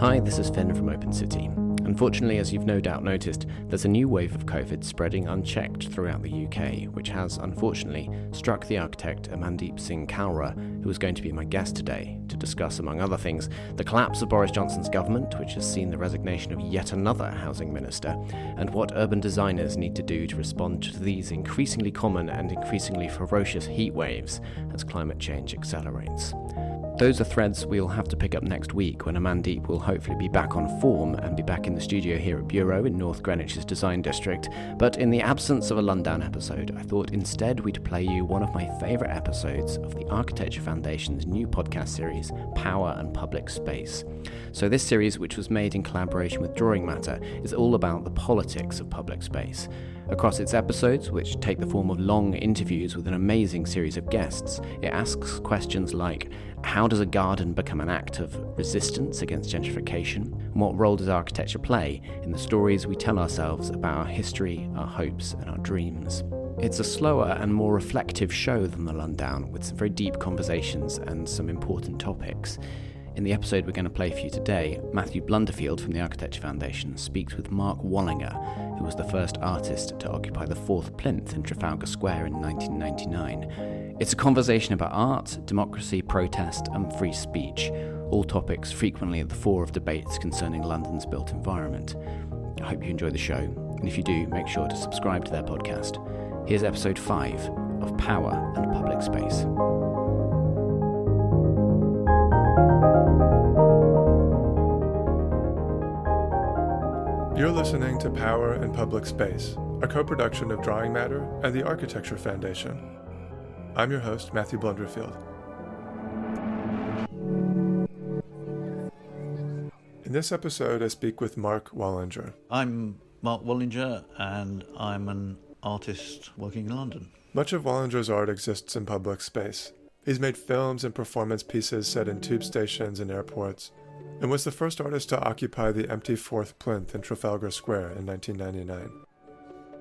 Hi, this is Finn from Open City. Unfortunately, as you've no doubt noticed, there's a new wave of COVID spreading unchecked throughout the UK, which has, unfortunately, struck the architect Amandeep Singh Kalra, who is going to be my guest today, to discuss, among other things, the collapse of Boris Johnson's government, which has seen the resignation of yet another housing minister, and what urban designers need to do to respond to these increasingly common and increasingly ferocious heat waves as climate change accelerates. Those are threads we'll have to pick up next week when Amandeep will hopefully be back on form and be back in the studio here at Bureau in North Greenwich's design district. But in the absence of a Lundown episode, I thought instead we'd play you one of my favourite episodes of the Architecture Foundation's new podcast series, Power and Public Space. So, this series, which was made in collaboration with Drawing Matter, is all about the politics of public space. Across its episodes, which take the form of long interviews with an amazing series of guests, it asks questions like how does a garden become an act of resistance against gentrification? And what role does architecture play in the stories we tell ourselves about our history, our hopes, and our dreams? It's a slower and more reflective show than The Lundown, with some very deep conversations and some important topics. In the episode we're going to play for you today, Matthew Blunderfield from the Architecture Foundation speaks with Mark Wallinger, who was the first artist to occupy the fourth plinth in Trafalgar Square in 1999. It's a conversation about art, democracy, protest, and free speech, all topics frequently at the fore of debates concerning London's built environment. I hope you enjoy the show, and if you do, make sure to subscribe to their podcast. Here's episode 5 of Power and Public Space. You're listening to Power and Public Space, a co production of Drawing Matter and the Architecture Foundation. I'm your host, Matthew Blunderfield. In this episode, I speak with Mark Wallinger. I'm Mark Wallinger, and I'm an artist working in London. Much of Wallinger's art exists in public space. He's made films and performance pieces set in tube stations and airports, and was the first artist to occupy the empty fourth plinth in Trafalgar Square in 1999.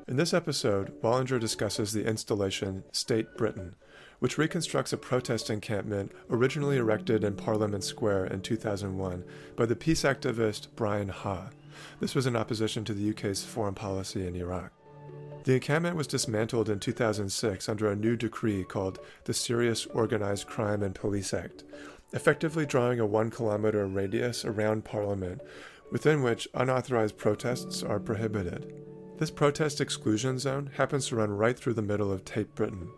In this episode, Wallinger discusses the installation State Britain, which reconstructs a protest encampment originally erected in Parliament Square in 2001 by the peace activist Brian Haw. This was in opposition to the UK's foreign policy in Iraq. The encampment was dismantled in 2006 under a new decree called the Serious Organized Crime and Police Act, effectively drawing a one kilometer radius around Parliament within which unauthorized protests are prohibited. This protest exclusion zone happens to run right through the middle of Tate Britain,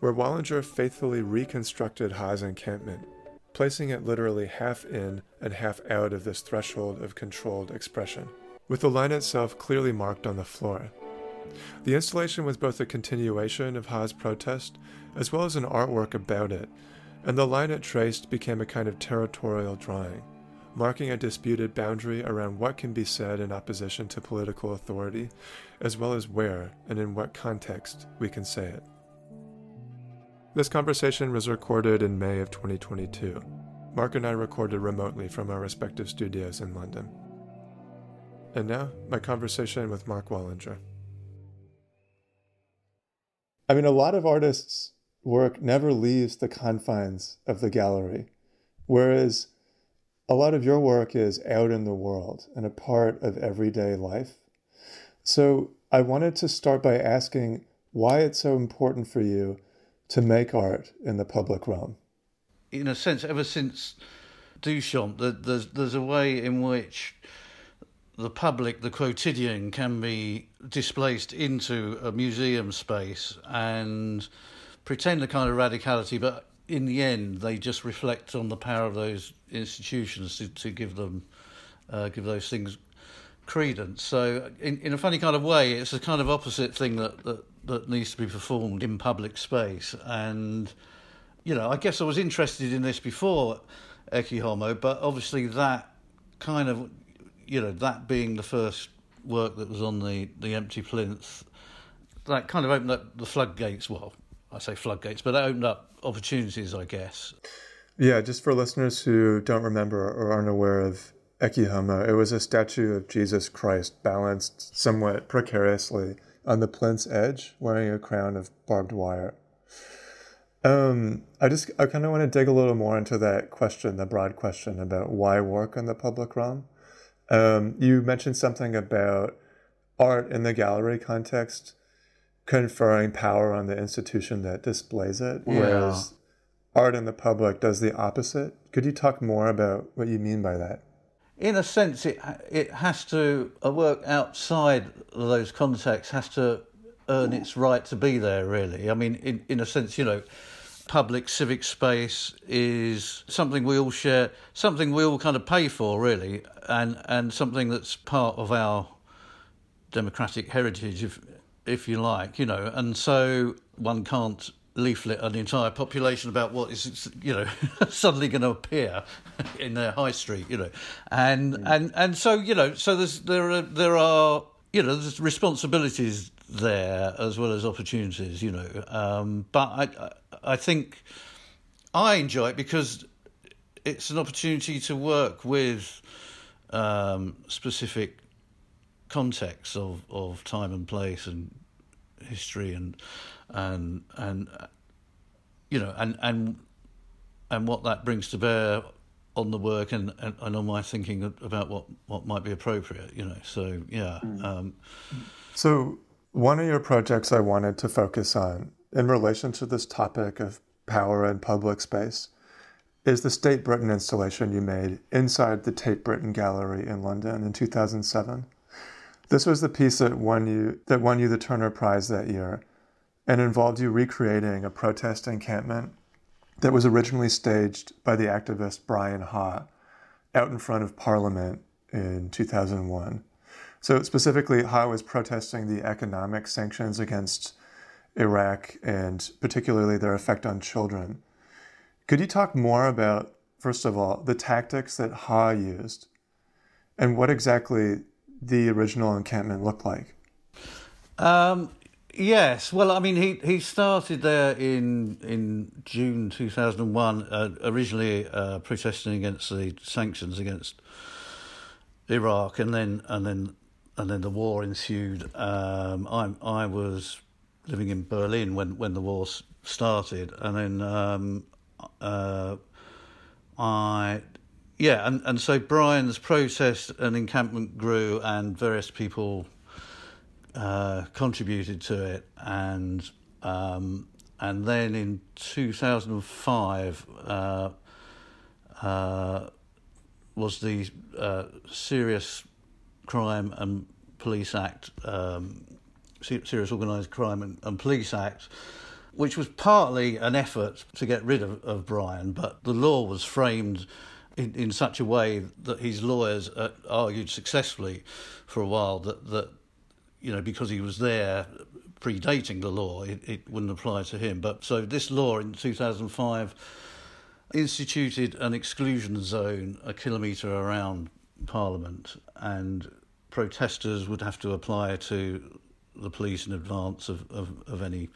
where Wallinger faithfully reconstructed Haw's encampment, placing it literally half in and half out of this threshold of controlled expression, with the line itself clearly marked on the floor. The installation was both a continuation of Haw's protest as well as an artwork about it, and the line it traced became a kind of territorial drawing, marking a disputed boundary around what can be said in opposition to political authority, as well as where and in what context we can say it. This conversation was recorded in May of 2022. Mark and I recorded remotely from our respective studios in London. And now, my conversation with Mark Wallinger. I mean, a lot of artists' work never leaves the confines of the gallery, whereas a lot of your work is out in the world and a part of everyday life. So I wanted to start by asking why it's so important for you to make art in the public realm. In a sense, ever since Duchamp, there's there's a way in which the public, the quotidian, can be displaced into a museum space and pretend a kind of radicality, but in the end, they just reflect on the power of those institutions to, to give them uh, give those things credence. So, in, in a funny kind of way, it's a kind of opposite thing that, that, that needs to be performed in public space. And, you know, I guess I was interested in this before Ecce Homo, but obviously that kind of, you know, that being the first work that was on the, the empty plinth, that kind of opened up the floodgates. Well, I say floodgates, but that opened up opportunities, I guess. Yeah, just for listeners who don't remember or aren't aware of Homo, it was a statue of Jesus Christ balanced somewhat precariously on the plinth's edge, wearing a crown of barbed wire. Um, I just I kind of want to dig a little more into that question, the broad question about why work in the public realm. Um, you mentioned something about art in the gallery context conferring power on the institution that displays it, Yeah. whereas art in the public does the opposite. Could you talk more about what you mean by that? in a sense, it it has to a work outside those contexts has to earn its right to be there. Really, I mean, in in a sense, you know, public civic space is something we all share, something we all kind of pay for, really, and and something that's part of our democratic heritage, if if you like, you know, and so one can't leaflet an entire population about what is you know suddenly going to appear in their high street you know. And and and so you know so there's there are there are you know there's responsibilities there as well as opportunities you know. Um, but i i think i enjoy it because it's an opportunity to work with um, specific contexts of, of time and place and history and and and you know and and and what that brings to bear on the work and, and, and on my thinking about what, what might be appropriate you know so yeah um, So, one of your projects I wanted to focus on in relation to this topic of power and public space is the State Britain installation you made inside the Tate Britain Gallery in London in 2007. This was the piece that won you that won you the Turner Prize that year and involved you recreating a protest encampment that was originally staged by the activist Brian Haw out in front of Parliament in 2001. So specifically, Haw was protesting the economic sanctions against Iraq and particularly their effect on children. Could you talk more about, first of all, the tactics that Haw used and what exactly the original encampment looked like? Um, yes, well, I mean, he he started there in in June two thousand and one, uh, originally uh, protesting against the sanctions against Iraq, and then and then and then the war ensued. Um, I I was living in Berlin when when the war started, and then um, uh, I yeah, and, and so Brian's protest and encampment grew, and various people uh, contributed to it, and um, and then in two thousand and five uh, uh, was the uh, Serious Crime and Police Act, um, Serious Organised Crime and, and Police Act, which was partly an effort to get rid of, of Brian, but the law was framed in, in such a way that his lawyers uh, argued successfully for a while that, that you know, because he was there predating the law, it, it wouldn't apply to him. But so this law in 2005 instituted an exclusion zone a kilometre around Parliament, and protesters would have to apply to the police in advance of, of, of any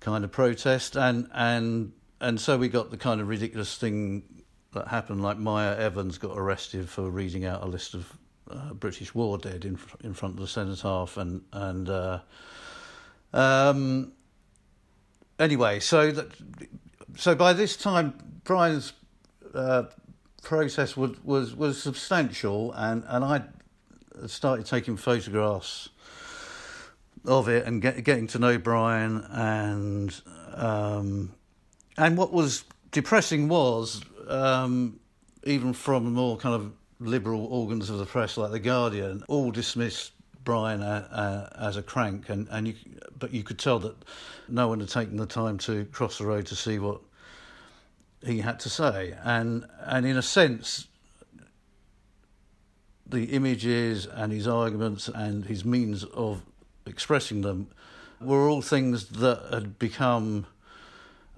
kind of protest, and and and so we got the kind of ridiculous thing that happened, like Maya Evans got arrested for reading out a list of uh, British war dead in in front of the cenotaph, and and uh, um, anyway, so that so by this time Brian's uh, process was, was was substantial, and and I started taking photographs of it and get, getting to know Brian, and um, and what was depressing was um, even from more kind of liberal organs of the press like the Guardian, all dismissed Brian as a crank, and and you, but you could tell that no one had taken the time to cross the road to see what he had to say, and and in a sense, the images and his arguments and his means of expressing them were all things that had become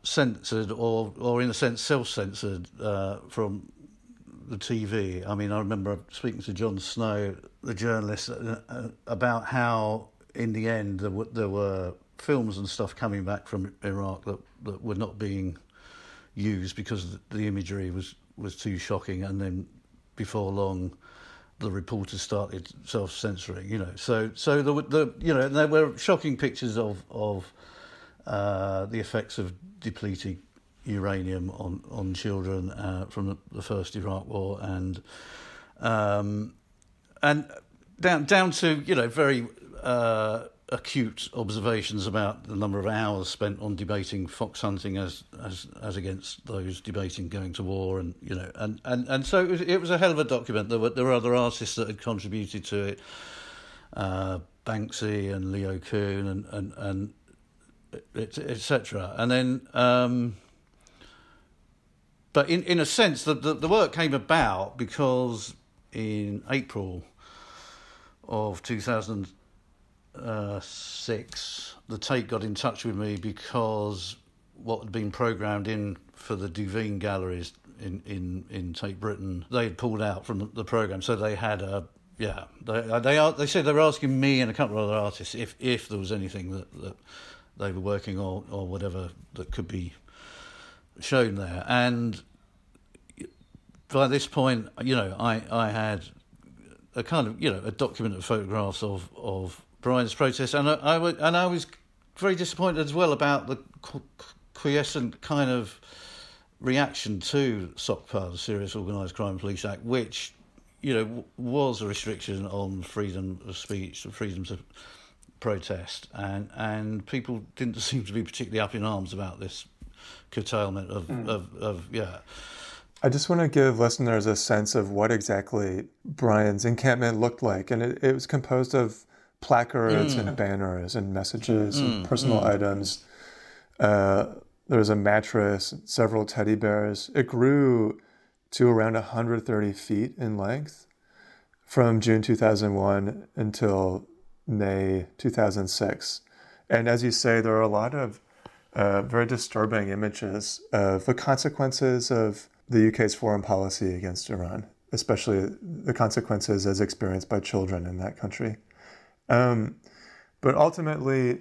censored or or in a sense self-censored uh, from the TV. I mean, I remember speaking to Jon Snow, the journalist, uh, uh, about how in the end there were, there were films and stuff coming back from Iraq that, that were not being used because the imagery was, was too shocking, and then before long, the reporters started self-censoring. You know, so so the the you know there were shocking pictures of of uh, the effects of depleting uranium on on children uh, from the, the, first Iraq War and um, and down down to you know very uh, acute observations about the number of hours spent on debating fox hunting as as as against those debating going to war and you know and and, and so it was, it was a hell of a document. There were there were other artists that had contributed to it uh, Banksy and Leon Kuhn and and and etc and then um, but in in a sense the, the the work came about because in April of 2000 uh, six, the Tate got in touch with me because what had been programmed in for the Duveen galleries in, in, in Tate Britain, they had pulled out from the program, so they had a yeah. They they are, they said they were asking me and a couple of other artists if if there was anything that, that they were working on or whatever that could be shown there, and by this point, you know, I I had a kind of you know a document of photographs of of Brian's protest, and I, I w- and I was very disappointed as well about the quiescent kind of reaction to SOCPA, the Serious Organised Crime Police Act, which you know was a restriction on freedom of speech and freedom to protest, and and people didn't seem to be particularly up in arms about this curtailment of mm. of, of yeah. I just want to give listeners a sense of what exactly Brian's encampment looked like, and it, it was composed of placards mm. and banners and messages mm. and personal mm. items. Uh, there was a mattress, several teddy bears. It grew to around 130 feet in length from June 2001 until May 2006. And as you say, there are a lot of uh, very disturbing images of the consequences of the UK's foreign policy against Iran, especially the consequences as experienced by children in that country. Um, but ultimately,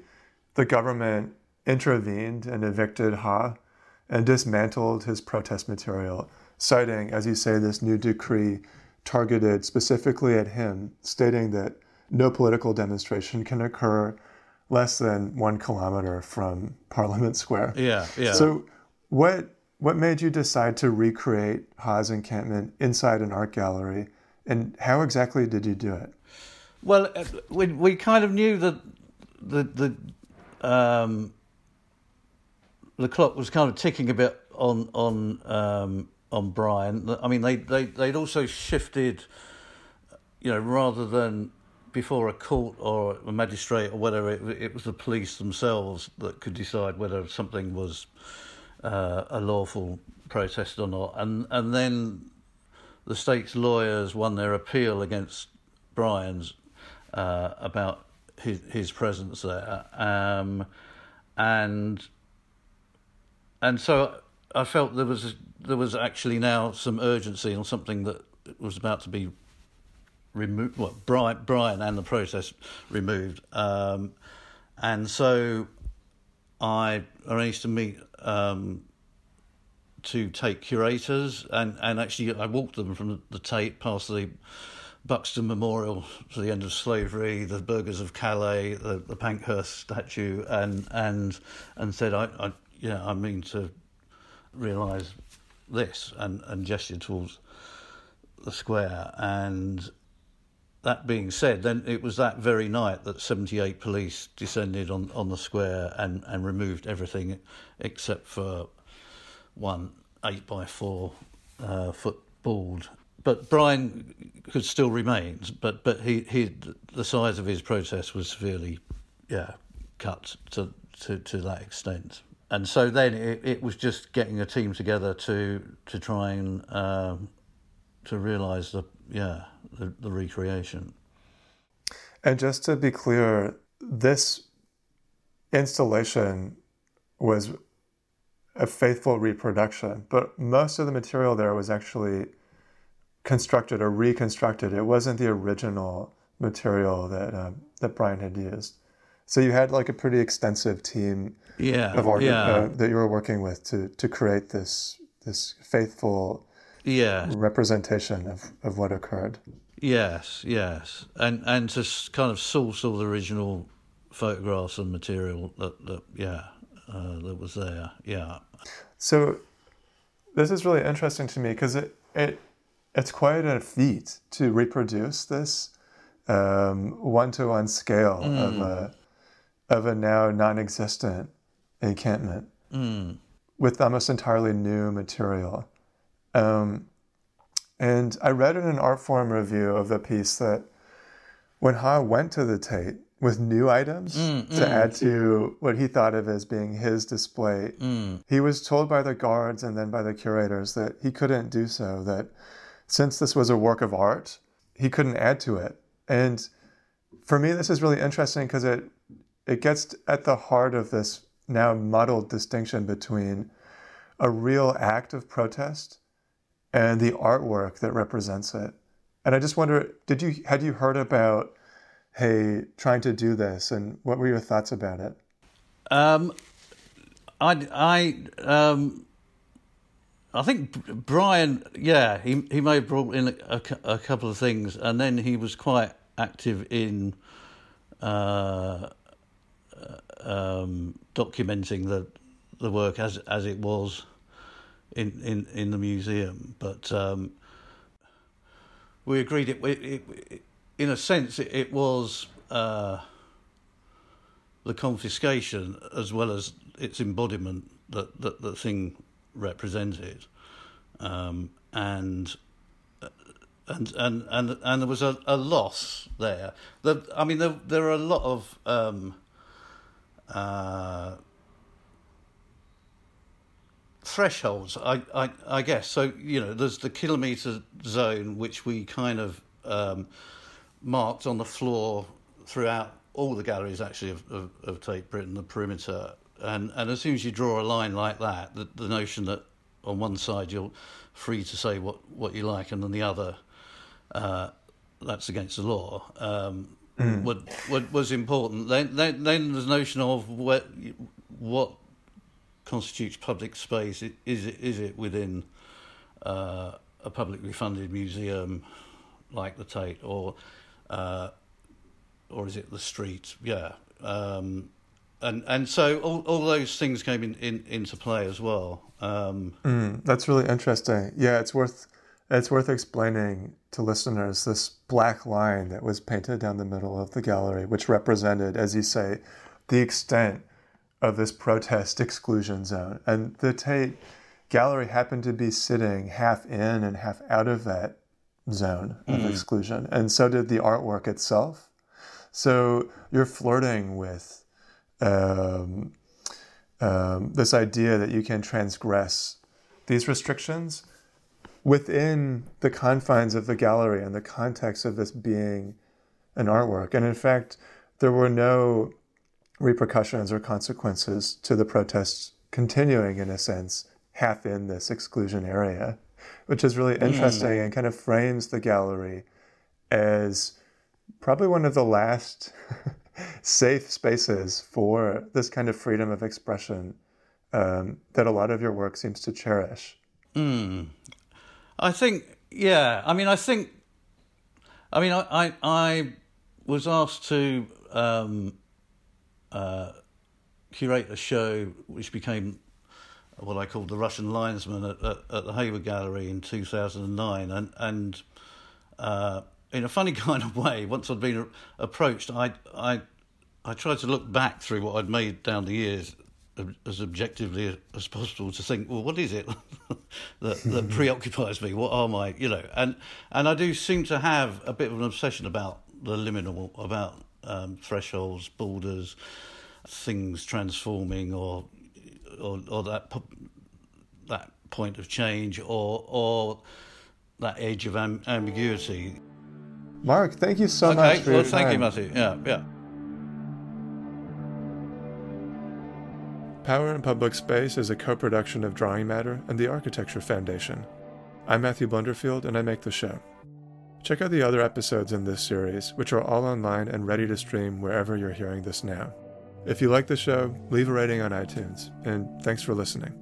the government intervened and evicted Haw and dismantled his protest material, citing, as you say, this new decree targeted specifically at him, stating that no political demonstration can occur less than one kilometer from Parliament Square. Yeah, yeah. So, what what made you decide to recreate Haw's encampment inside an art gallery, and how exactly did you do it? Well, uh, we we kind of knew that the the um, the clock was kind of ticking a bit on on um, on Brian. I mean, they they they'd also shifted, you know, rather than before a court or a magistrate or whatever, it, it was the police themselves that could decide whether something was uh, a lawful protest or not, and and then the state's lawyers won their appeal against Brian's uh, about his, his presence there, um, and and so I felt there was there was actually now some urgency on something that was about to be removed. Well, Brian, Brian and the process removed, um, and so I arranged to meet. Um, to take curators and, and actually I walked them from the Tate past the Buxton Memorial to the end of slavery, the Burghers of Calais, the, the Pankhurst statue, and and and said, I, I yeah, I mean to realise this, and and gestured towards the square. And that being said, then it was that very night that 78 police descended on, on the square and, and removed everything except for one eight by four uh, foot board but Brian could still remain, but but he, he the size of his protest was severely, yeah, cut to to, to that extent. And so then it, it was just getting a team together to to try and um, to realise the yeah the, the recreation. And just to be clear, this installation was a faithful reproduction, but most of the material there was actually constructed or reconstructed. It wasn't the original material that um, that Brian had used. So you had like a pretty extensive team yeah, of art yeah. uh, that you were working with to to create this this faithful yeah representation of, of what occurred. Yes, yes, and and to kind of source all the original photographs and material that, that yeah uh, that was there. Yeah. So this is really interesting to me because it it it's quite a feat to reproduce this one to one scale mm. of a of a now non-existent encampment mm. with almost entirely new material. Um, and I read in an Artforum review of the piece that when Haw went to the Tate with new items mm, to mm. add to what he thought of as being his display, mm. he was told by the guards and then by the curators that he couldn't do so, that since this was a work of art, he couldn't add to it. And for me, this is really interesting because it it gets at the heart of this now muddled distinction between a real act of protest and the artwork that represents it. And I just wonder, did you had you heard about hey trying to do this, and what were your thoughts about it? Um, I I um, I think Brian, yeah, he he may have brought in a, a, couple of things, and then he was quite active in uh, um, documenting the the work as as it was in in, in the museum. But um, we agreed it, it, it, in a sense it, it was uh, the confiscation as well as its embodiment that, that the thing represented, um, and and and and and there was a, a loss there. The, I mean, there there are a lot of um, uh, thresholds, I, I, I guess. So you know, there's the kilometre zone which we kind of um, marked on the floor throughout all the galleries actually of, of, of Tate Britain, the perimeter. And and as soon as you draw a line like that, the, the notion that on one side you're free to say what, what you like, and on the other, uh, that's against the law. Um, mm. what, what was important. Then, then, then there's the notion of what, what constitutes public space. Is it, is it within uh, a publicly funded museum like the Tate, or uh, or is it the street? Yeah. Um, and and so all, all those things came in, in into play as well. Um, mm, that's really interesting. Yeah, it's worth it's worth explaining to listeners this black line that was painted down the middle of the gallery, which represented, as you say, the extent of this protest exclusion zone. And the Tate Gallery happened to be sitting half in and half out of that zone of mm. exclusion. And so did the artwork itself. So you're flirting with um, um, this idea that you can transgress these restrictions within the confines of the gallery and the context of this being an artwork. And in fact, there were no repercussions or consequences to the protests continuing, in a sense, half in this exclusion area, which is really interesting mm. and kind of frames the gallery as probably one of the last safe spaces for this kind of freedom of expression um, that a lot of your work seems to cherish. Mm. I think, yeah. I mean, I think, I mean, I I, I was asked to um, uh, curate a show which became what I called the Russian Linesman at, at, at the Hayward Gallery in 2009, and and uh, in a funny kind of way, once I'd been approached, I I I tried to look back through what I'd made down the years as objectively as possible to think, well, what is it that, that preoccupies me? What are my, you know, and and I do seem to have a bit of an obsession about the liminal, about um, thresholds, borders, things transforming, or or, or that that point of change, or or that edge of am- ambiguity. Mark, thank you so okay, much for well, your thank time. you, Matthew. Yeah, yeah. Power and Public Space is a co production of Drawing Matter and the Architecture Foundation. I'm Matthew Blunderfield, and I make the show. Check out the other episodes in this series, which are all online and ready to stream wherever you're hearing this now. If you like the show, leave a rating on iTunes, and thanks for listening.